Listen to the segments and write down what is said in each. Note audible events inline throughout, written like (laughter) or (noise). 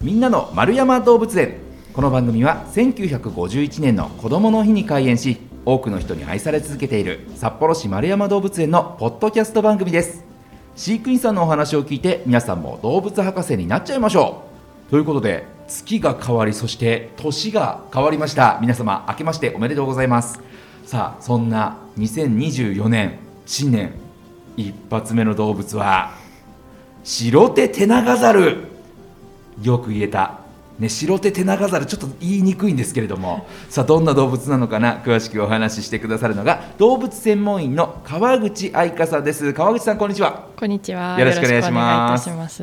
みんなの丸山動物園。この番組は1951年の子どもの日に開園し多くの人に愛され続けている札幌市丸山動物園のポッドキャスト番組です。飼育員さんのお話を聞いて皆さんも動物博士になっちゃいましょう。ということで月が変わりそして年が変わりました。皆様明けましておめでとうございます。さあそんな2024年新年一発目の動物は白手テナガザル。よく言えたね、白手テナガザルちょっと言いにくいんですけれども。さあどんな動物なのかな？詳しくお話ししてくださるのが動物専門員の川口愛香さんです。川口さんこんにちは。こんにちは。よろしくお願いします。ます。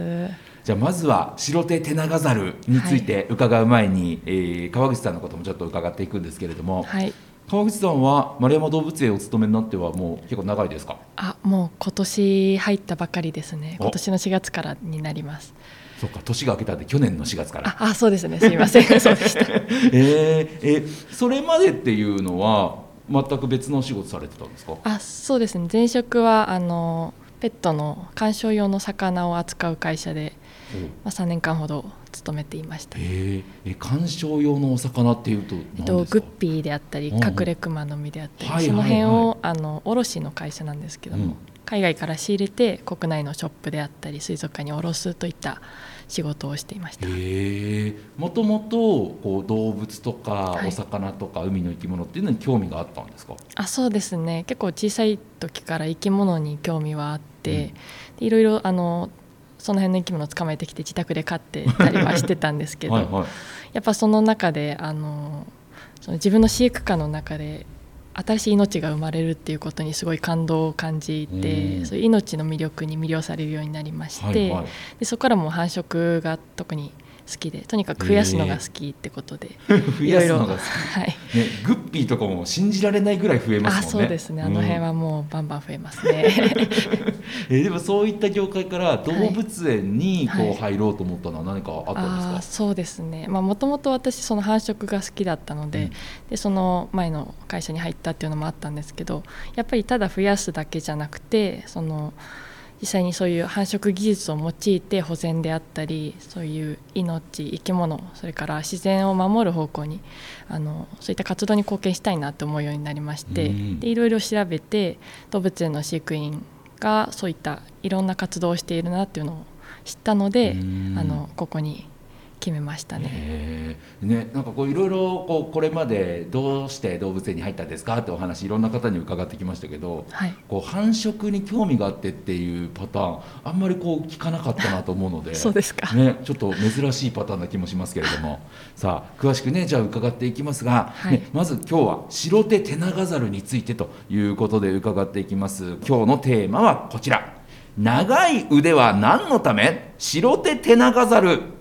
じゃあまずは白手テナガザルについて伺う前に、はい、えー、川口さんのこともちょっと伺っていくんですけれども、はい、川口さんは丸山動物園お勤めになってはもう結構長いですか？あもう今年入ったばかりですね。今年の4月からになりますそっか年が明けたんで去年の4月から。あそうですね。すみません。(laughs) そうでした。えー、えそれまでっていうのは全く別のお仕事されてたんですか？あそうですね。前職はあのペットの観賞用の魚を扱う会社で、まあ、3年間ほど勤めていました、えー、観賞用のお魚っていうとえっと、グッピーであったり隠れクマノミであったり、その辺をあの卸の会社なんですけども、うん。海外から仕入れて国内のショップであったり水族館に卸すといった仕事をしていました。もともとこう動物とかお魚とか海の生き物っていうのに興味があったんですか、はい、あそうですね。結構小さい時から生き物に興味はあって、うん、いろいろあのその辺の生き物を捕まえてきて自宅で飼ってたりはしてたんですけどはい、やっぱその中であのその自分の飼育下の中で新しい命が生まれるっていうことにすごい感動を感じて、うん、そういう命の魅力に魅了されるようになりまして、はいはい、でそこからも繁殖が特に好きでとにかく増やすのが好きってことで、えー、(laughs) 増やすのが好き、はいね、グッピーとかも信じられないぐらい増えますもんね。あそうですね。あの辺はもうバンバン増えますね、(laughs) えー、でもそういった業界から動物園にこう入ろうと思ったのは何かあったんですか、はい、そうですね。もともと私その繁殖が好きだったのでうん、でその前の会社に入ったっていうのもあったんですけどやっぱりただ増やすだけじゃなくてその実際にそういう繁殖技術を用いて保全であったりそういう命生き物それから自然を守る方向にあのそういった活動に貢献したいなと思うようになりまして、でいろいろ調べて動物園の飼育員がそういったいろんな活動をしているなっていうのを知ったのであのここに決めましたね。ねなんかこういろいろこうこれまでどうして動物園に入ったんですかってお話いろんな方に伺ってきましたけど、はい、こう繁殖に興味があってっていうパターンあんまりこう聞かなかったなと思うのでそうですか、ね、ちょっと珍しいパターンな気もしますけれども。(laughs) さあ詳しくねじゃあ伺っていきますが、はい、ね、まず今日は白手テナガザルについてということで伺っていきます。今日のテーマはこちら。長い腕は何のため？白手テナガザル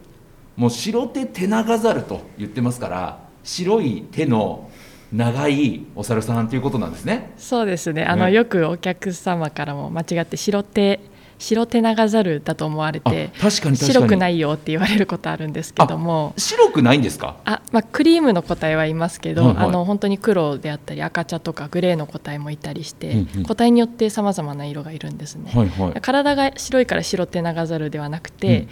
もう白手テナガザルと言ってますから白い手の長いお猿さんということなんですね。そうですね。あの、ね、よくお客様からも間違って白手白手長ザルだと思われて確かに白くないよって言われることあるんですけども。白くないんですか？あ、まあ、クリームの個体はいますけど、はいはい、あの本当に黒であったり赤茶とかグレーの個体もいたりして、うんうん、個体によってさまざまな色がいるんですね、はいはい、体が白いから白手長ザルではなくて、うん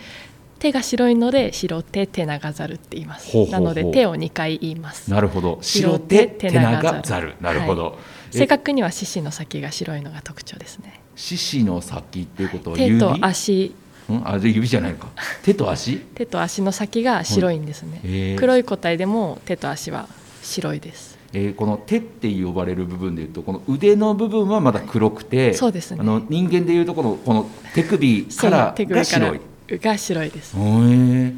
手が白いので白手手長ザルって言います。なので手を2回言います。なるほど。白手手長ザルなるほど、はい、正確には獅子の先が白いのが特徴ですね。獅子の先っていうことは手と足。うん？あ指じゃないか。手と足？手と足の先が白いんですね、はい黒い個体でも手と足は白いです。えー、この手って呼ばれる部分でいうとこの腕の部分はまだ黒くて、はい、そうですね、あの人間でいうとこのこの手首からが白いが白いです。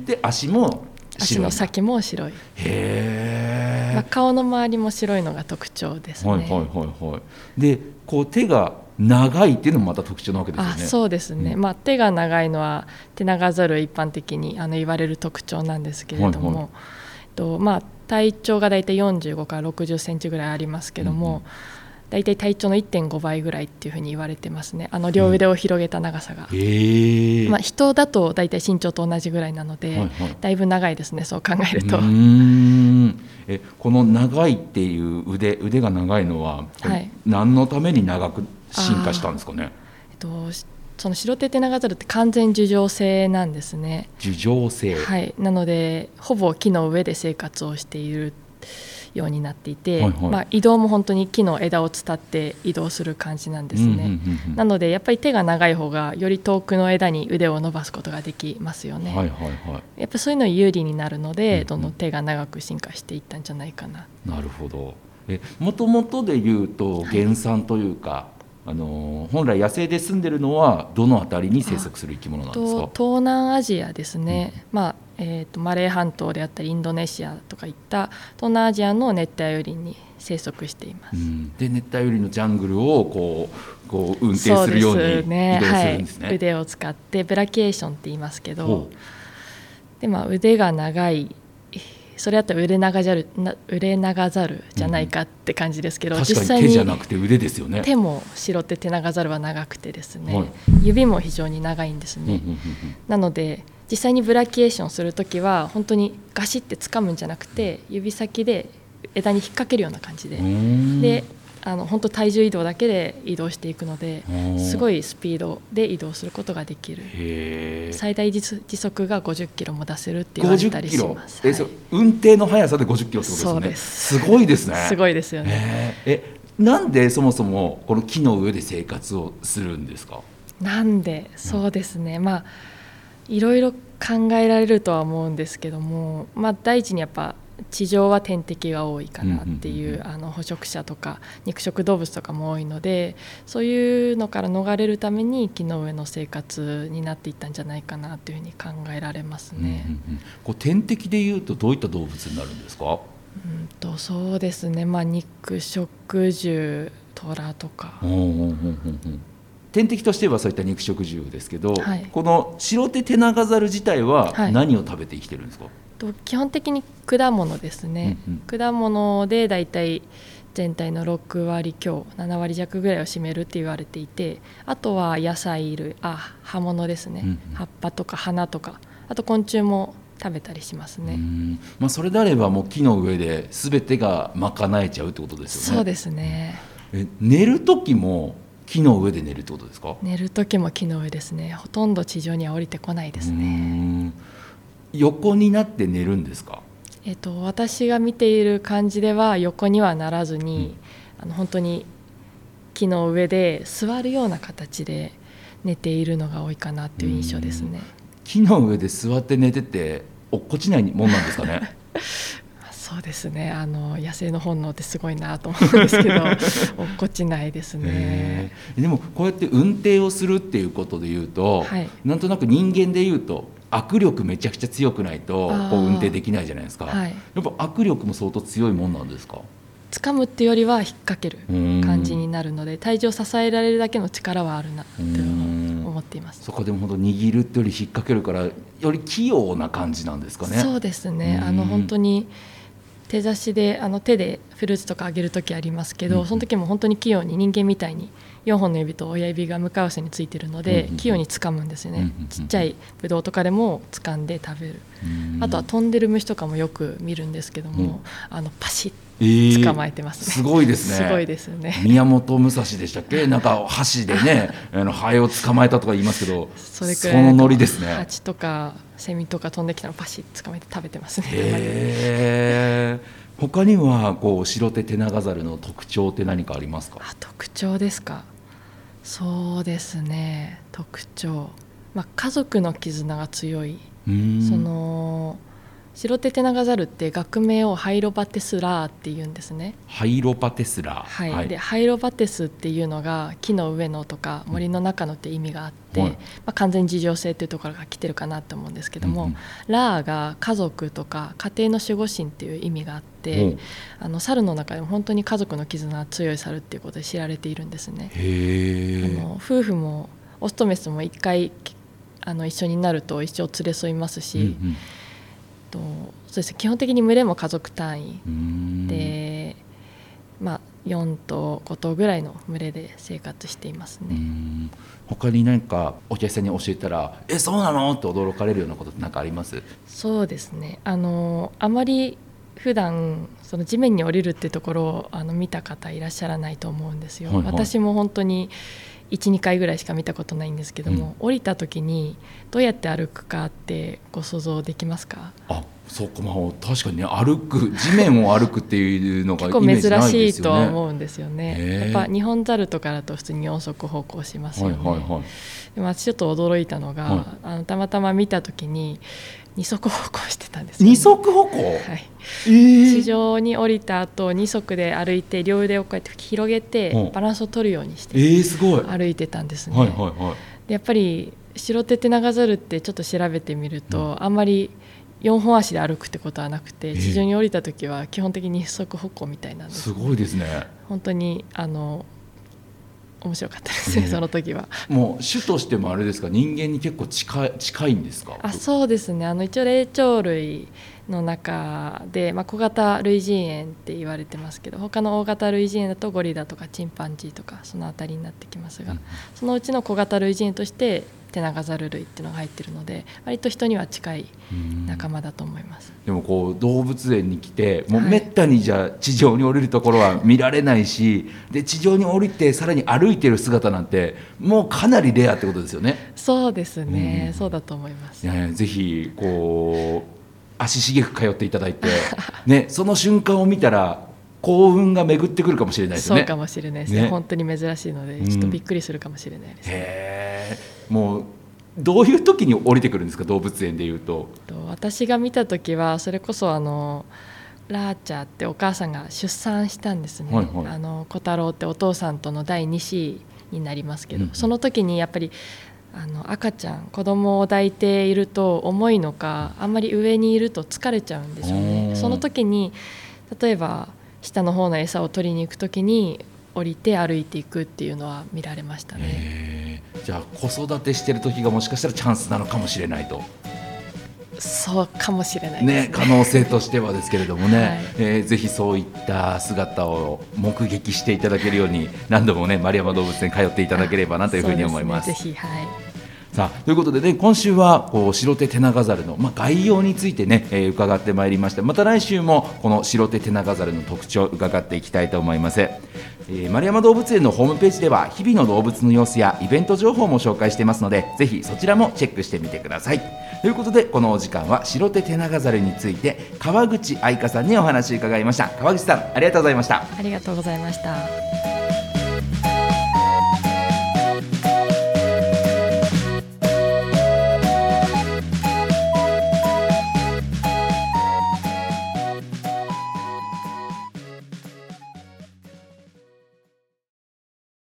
で足も足の先も白い。へえ、まあ、顔の周りも白いのが特徴ですね。はいはいはいはい。でこう手が長いっていうのもまた特徴なわけですよね。あそうですね、うん、まあ、手が長いのは手長ザル一般的にあの言われる特徴なんですけれども、はいはい、とまあ、体長が大体45から60センチぐらいありますけども、うんうん大体体長の1.5倍ぐらいっていうふうに言われてますね。あの両腕を広げた長さが、うん、まあ、人だと大体身長と同じぐらいなので、はいはい、だいぶ長いですねそう考えると。えこの長いっていう腕腕が長いのは、はい、何のために長く進化したんですかね、えっとその白手テナガザルって完全樹状性なんですね。樹状性、はい、なのでほぼ木の上で生活をしているようになっていて、はいはい。まあ、移動も本当に木の枝を伝って移動する感じなんですね。うんうんうんうん。なのでやっぱり手が長い方がより遠くの枝に腕を伸ばすことができますよね。はいはいはやっぱそういうの有利になるのうんで、うん。どんどん手が長く進化していったんじゃないかな。いなるほど。えもともとで言うと原産というか、あのー本来野生で住んでるのはどの辺りに生息する生き物なんですか？と東南アジアですね、まあえー、とマレー半島であったりインドネシアとかいった東南アジアの熱帯雨林に生息しています。うん、で熱帯雨林のジャングルをこうこう運転するように移動するんですね。はい、腕を使ってブラキエーションって言いますけほどで、まあ、腕が長い。それだったら腕長ざるな腕長ざるじゃないかって感じですけど、う確実際にかに手じゃなくて腕ですよね。手も白手手長ざるは長くてですね、はい。指も非常に長いんですね。なので実際にブラキエーションするときは本当にガシッて掴むんじゃなくて指先で枝に引っ掛けるような感じで、であの本当体重移動だけで移動していくのでうんすごいスピードで移動することができる。最大時時速が50キロも出せるって言われた50りします、はい。運転の速さで50キロってことですよね。そうです。すごいですね。(laughs) すごいですよね、えなんでそもそもこの木の上で生活をするんですか？なんでそうですね、まあいろいろ考えられるとは思うんですけども、まあ、第一にやっぱ地上は天敵が多いかなっていう,、あの捕食者とか肉食動物とかも多いのでそういうのから逃れるために木の上の生活になっていったんじゃないかなというふうに考えられますね。うんうんうん。こう天敵でいうとどういった動物になるんですか？うんとそうですね、まあ、肉食獣虎とか、うんうんうんうんうん天敵としてはそういった肉食獣ですけど、はい。この白手テナガザル自体ははい。何を食べて生きてるんですか、と基本的に果物ですね、うん果物でだいたい全体の6割強7割弱ぐらいを占めるって言われていてあとは野菜類あ葉物ですね、うんうん。葉っぱとか花とか。あと昆虫も食べたりしますね、うん。まあ、それであればもう木の上で全てが賄えちゃうってことですよね。そうですね。え寝る時も木の上で寝るってことですか？寝る時も木の上ですね。ほとんど地上には降りてこないですうね、ん。横になって寝るんですか？えっと、私が見ている感じでは横にはならずに、あの本当に木の上で座るような形で寝ているのが多いかなっていう印象ですね。木の上で座って寝てて落っこちないもんなんですかね？(laughs) そうですね。あの野生の本能ってすごいなと思うんですけど (laughs) 落っこちないですね。でもこうやって運転をするっていうことでいうと、はい。なんとなく人間でいうと握力めちゃくちゃ強くないとこう運転できないじゃないですか、はい、やっぱ握力も相当強いもんなんですか？掴むっていうよりは引っ掛けるうん。感じになるので体重を支えられるだけの力はあるなって思っています。そこでも本当握るってより引っ掛けるからより器用な感じなんですかね。そうですね。あのうん本当に手差しであの手でフルーツとかあげる時ありますけど、うんその時も本当に器用に人間みたいに4本の指と親指が向かい合わせについてるので、うん器用に掴むんですよね、うんちっちゃいブドウとかでも掴んで食べる、うんあとは飛んでる虫とかもよく見るんですけども、あのパシッえー捕まえてますね、すごいですね。すごいですよね。宮本武蔵でしたっけ？(laughs) なんか箸でね (laughs) あのハエを捕まえたとか言いますけどそれくらいのノリですね。蜂とかセミとか飛んできたらパシッ捕まえて食べてますねへえ他にはこう白手テナガザルの特徴って何かありますか？あ特徴ですか？そうですね。特徴、まあ、家族の絆が強い、うん。その白手テナガザルって学名をハイロバテスラーって言うんですね、ハイロパテスラはい。でハイロバテスっていうのが木の上のとか森の中のって意味があって、はいまあ、完全事情性っていうところが来てるかなと思うんですけども、うんうん。ラーが家族とか家庭の守護神っていう意味があって、うん。あの猿の中でも本当に家族の絆が強い猿っていうことで知られているんですね。あの夫婦もオスとメスも一回あの一緒になると一生連れ添いますし、とそうです基本的に群れも家族単位で、まあ、4頭5頭ぐらいの群れで生活していますうね。ん他に何かお客さんに教えたら「えそうなの?」って驚かれるようなことって何かあります？そうですねあのあまり普段その地面に降りるってところをあの見た方いらっしゃらないと思うんですよ。はいはい私も本当に12回ぐらいしか見たことないんですけども、降りた時にどうやって歩くかってご想像できますか？あそうかまあ確かにね歩く地面を歩くっていうのが結構珍しいとですよね。思うんですよねやっぱ日本ザルとかだと普通に四足歩行しますよね、はいはいはい。でも私ちょっと驚いたのが、はいあのたまたま見た時に二足歩行してたんですよ、二足歩行？はい、えー地上に降りた後二足で歩いて両腕をこうやって広げてうんバランスを取るようにしてえー、すごい。はい歩いてたんですね、はいはい。でやっぱり白手テナガザルってちょっと調べてみると、あんまり4本足で歩くってことはなくてええ。地上に降りた時は基本的に二足歩行みたいなんです。すごいですね。本当にあの面白かったですね、ねその時は。もう種としてもあれですか？人間に結構近い近いんですか？あそうですね。あの一応霊長類の中で、まあ、小型類人猿って言われてますけど他の大型類人猿だとゴリラとかチンパンジーとかその辺りになってきますが、うん。そのうちの小型類人猿としてテナガザル類っていうのが入ってるので割と人には近いうん仲間だと思います。でもこう動物園に来てもうはいめったにじゃあ地上に降りるところは見られないしで地上に降りてさらに歩いてる姿なんてもうかなりレアってことですよね。そうですね、うんそうだと思います。ねぜひこう足しげく通っていただいて、ね、その瞬間を見たら幸運が巡ってくるかもしれないですね。そうかもしれないですね。ね。本当に珍しいのでうん。ちょっとびっくりするかもしれないです、へー。もうどういう時に降りてくるんですか？動物園でいうと。と私が見た時はそれこそあのラーチャーってお母さんが出産したんですね、はいはい。あの小太郎ってお父さんとの第2子になりますけど、うんその時にやっぱりあの赤ちゃん子供を抱いていると重いのかあんまり上にいると疲れちゃうんでしょうおー。ねその時に例えば下の方の餌を取りに行く時に降りて歩いていくっていうのは見られましたね。じゃあ子育てしてる時がもしかしたらチャンスなのかもしれないと。そうかもしれないねね、可能性としてはですけれどもね、(laughs) はいえーぜひそういった姿を目撃していただけるように何度もね丸山動物園通っていただければなというふうに思います。すねぜひはいさあということでね今週はこう白手テナガザルの、まあ、概要についてね、えー伺ってまいりました。また来週もこの白手テナガザルの特徴を伺っていきたいと思います、えー丸山動物園のホームページでは日々の動物の様子やイベント情報も紹介していますのでぜひそちらもチェックしてみてください。ということでこのお時間は白手テナガザルについて川口愛香さんにお話伺いました。川口さんありがとうございました。ありがとうございました。